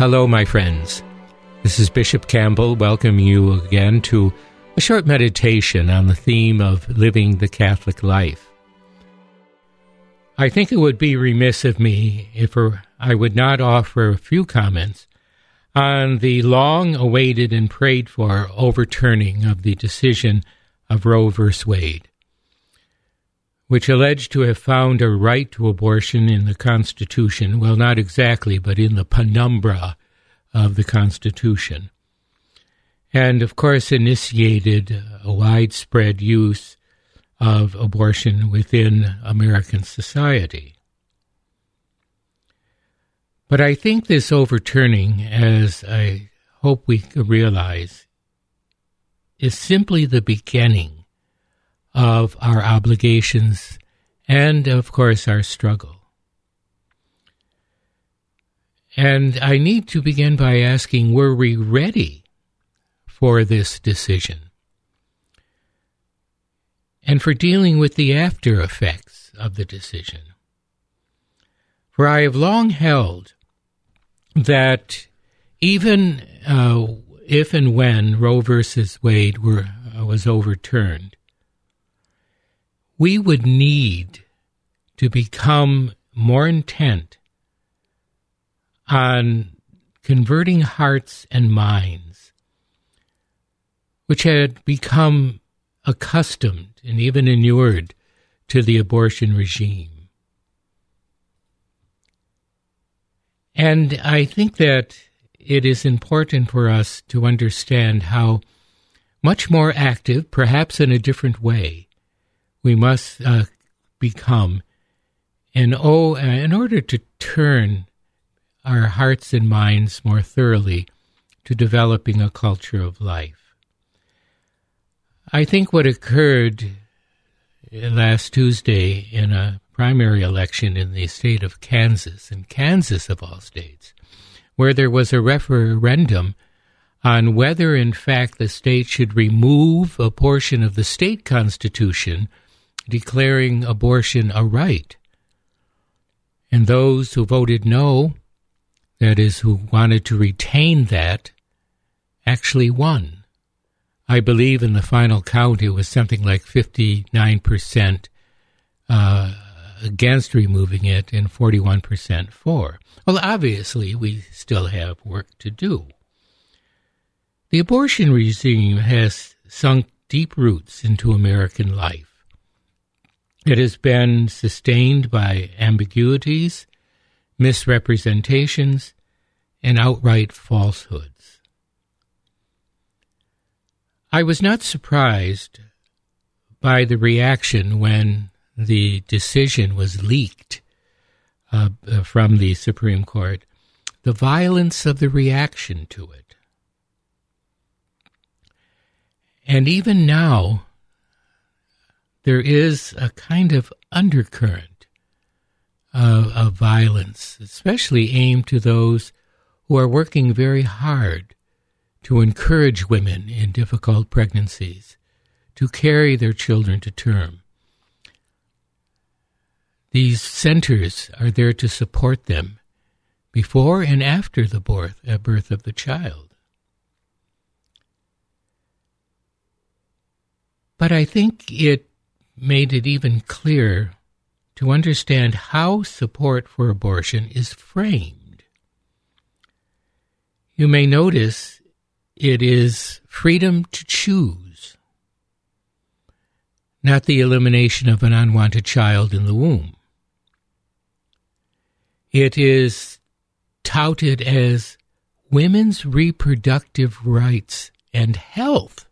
Hello, my friends. This is Bishop Campbell welcoming you again to a short meditation on the theme of living the Catholic life. I think it would be remiss of me if er, I would not offer a few comments on the long awaited and prayed for overturning of the decision of Roe v. Wade, which alleged to have found a right to abortion in the Constitution, well, not exactly, but in the penumbra of the Constitution. And of course, initiated a widespread use of abortion within American society. But I think this overturning, as I hope we realize, is simply the beginning of our obligations and, of course, our struggle. And I need to begin by asking were we ready for this decision? And for dealing with the after effects of the decision? For I have long held that even uh, if and when Roe versus Wade were, uh, was overturned, we would need to become more intent on converting hearts and minds, which had become accustomed and even inured to the abortion regime. And I think that it is important for us to understand how much more active, perhaps in a different way, we must uh, become in, oh, in order to turn our hearts and minds more thoroughly to developing a culture of life. I think what occurred last Tuesday in a primary election in the state of Kansas, in Kansas of all states, where there was a referendum on whether, in fact, the state should remove a portion of the state constitution declaring abortion a right. And those who voted no that is, who wanted to retain that, actually won. I believe in the final count it was something like 59% uh, against removing it and 41% for. Well, obviously, we still have work to do. The abortion regime has sunk deep roots into American life. It has been sustained by ambiguities misrepresentations, and outright falsehoods. I was not surprised by the reaction when the decision was leaked uh, from the Supreme Court, the violence of the reaction to it. And even now, there is a kind of undercurrent of, of violence, especially aimed to those who are working very hard to encourage women in difficult pregnancies to carry their children to term. These centers are there to support them before and after the birth, uh, birth of the child. But I think it made it even clearer to understand how support for abortion is framed. You may notice it is freedom to choose, not the elimination of an unwanted child in the womb. It is touted as women's reproductive rights and health,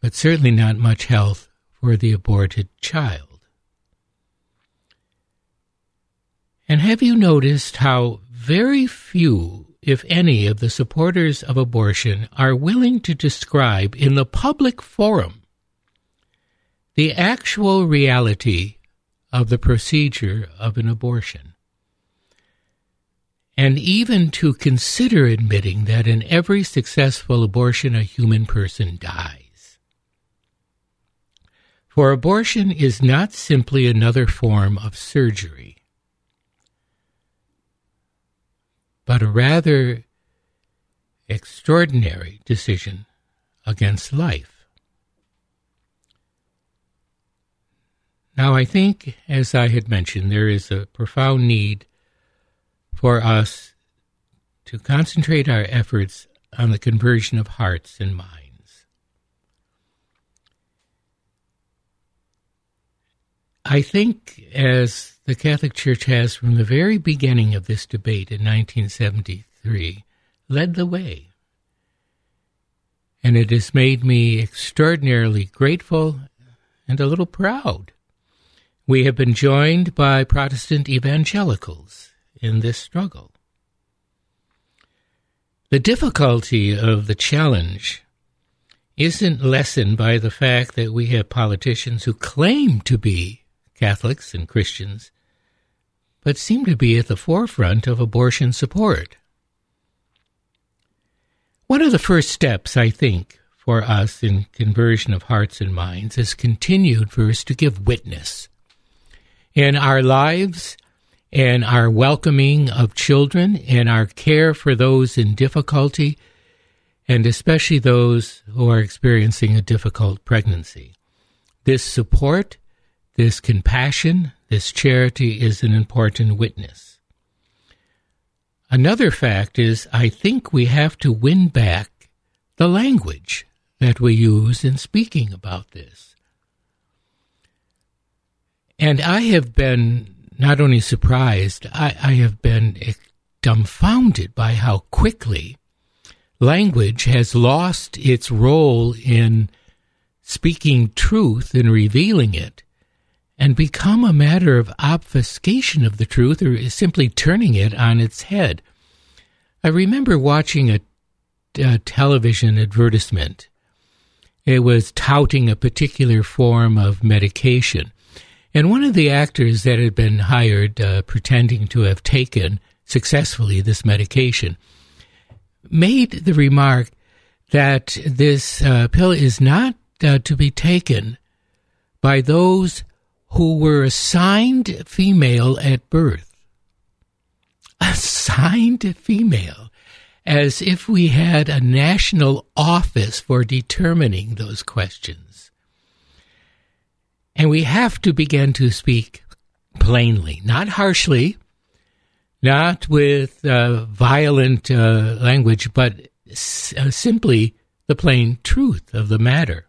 but certainly not much health for the aborted child. And have you noticed how very few, if any, of the supporters of abortion are willing to describe in the public forum the actual reality of the procedure of an abortion? And even to consider admitting that in every successful abortion a human person dies. For abortion is not simply another form of surgery but a rather extraordinary decision against life. Now, I think, as I had mentioned, there is a profound need for us to concentrate our efforts on the conversion of hearts and minds. I think, as the Catholic Church has from the very beginning of this debate in 1973, led the way. And it has made me extraordinarily grateful and a little proud. We have been joined by Protestant evangelicals in this struggle. The difficulty of the challenge isn't lessened by the fact that we have politicians who claim to be Catholics and Christians, but seem to be at the forefront of abortion support. One of the first steps, I think, for us in conversion of hearts and minds is continued first to give witness. In our lives and our welcoming of children and our care for those in difficulty, and especially those who are experiencing a difficult pregnancy. This support, this compassion, this charity is an important witness. Another fact is, I think we have to win back the language that we use in speaking about this. And I have been not only surprised, I, I have been dumbfounded by how quickly language has lost its role in speaking truth and revealing it and become a matter of obfuscation of the truth or simply turning it on its head. I remember watching a, a television advertisement. It was touting a particular form of medication. And one of the actors that had been hired, uh, pretending to have taken successfully this medication, made the remark that this uh, pill is not uh, to be taken by those who were assigned female at birth. Assigned female, as if we had a national office for determining those questions. And we have to begin to speak plainly, not harshly, not with uh, violent uh, language, but s- uh, simply the plain truth of the matter.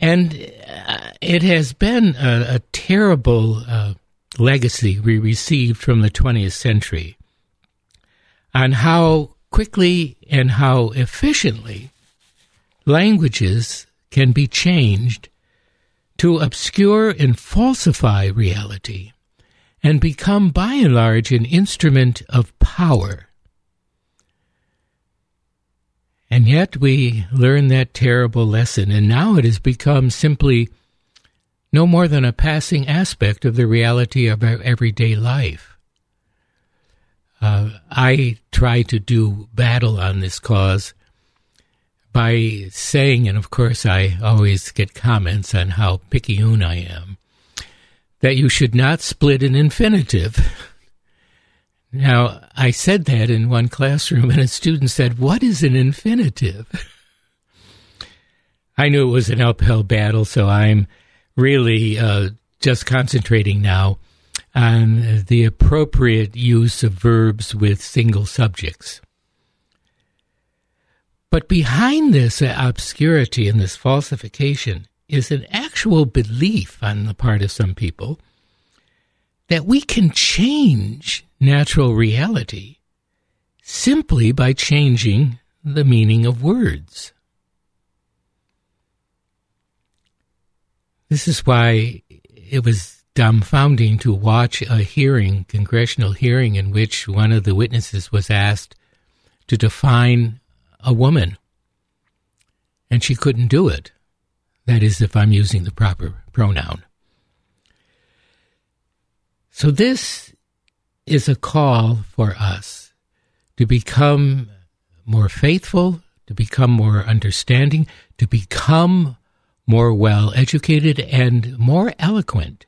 And uh, it has been a, a terrible uh, legacy we received from the 20th century on how quickly and how efficiently languages can be changed to obscure and falsify reality and become by and large an instrument of power and yet we learn that terrible lesson, and now it has become simply no more than a passing aspect of the reality of our everyday life. Uh, I try to do battle on this cause by saying, and of course I always get comments on how picayune I am, that you should not split an infinitive. Now, I said that in one classroom, and a student said, What is an infinitive? I knew it was an uphill battle, so I'm really uh, just concentrating now on the appropriate use of verbs with single subjects. But behind this obscurity and this falsification is an actual belief on the part of some people that we can change natural reality simply by changing the meaning of words. This is why it was dumbfounding to watch a hearing, congressional hearing, in which one of the witnesses was asked to define a woman. And she couldn't do it. That is, if I'm using the proper pronoun. So, this is a call for us to become more faithful, to become more understanding, to become more well educated and more eloquent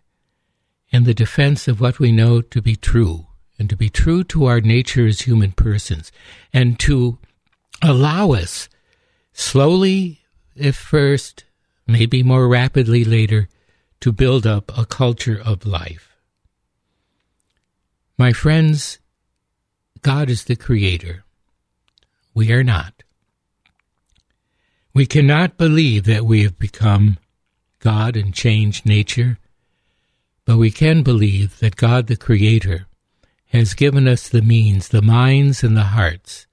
in the defense of what we know to be true and to be true to our nature as human persons and to allow us slowly, if first, maybe more rapidly later, to build up a culture of life. My friends, God is the Creator. We are not. We cannot believe that we have become God and changed nature, but we can believe that God the Creator has given us the means, the minds and the hearts,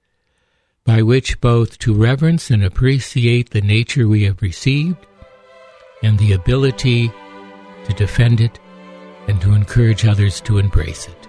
by which both to reverence and appreciate the nature we have received and the ability to defend it and to encourage others to embrace it.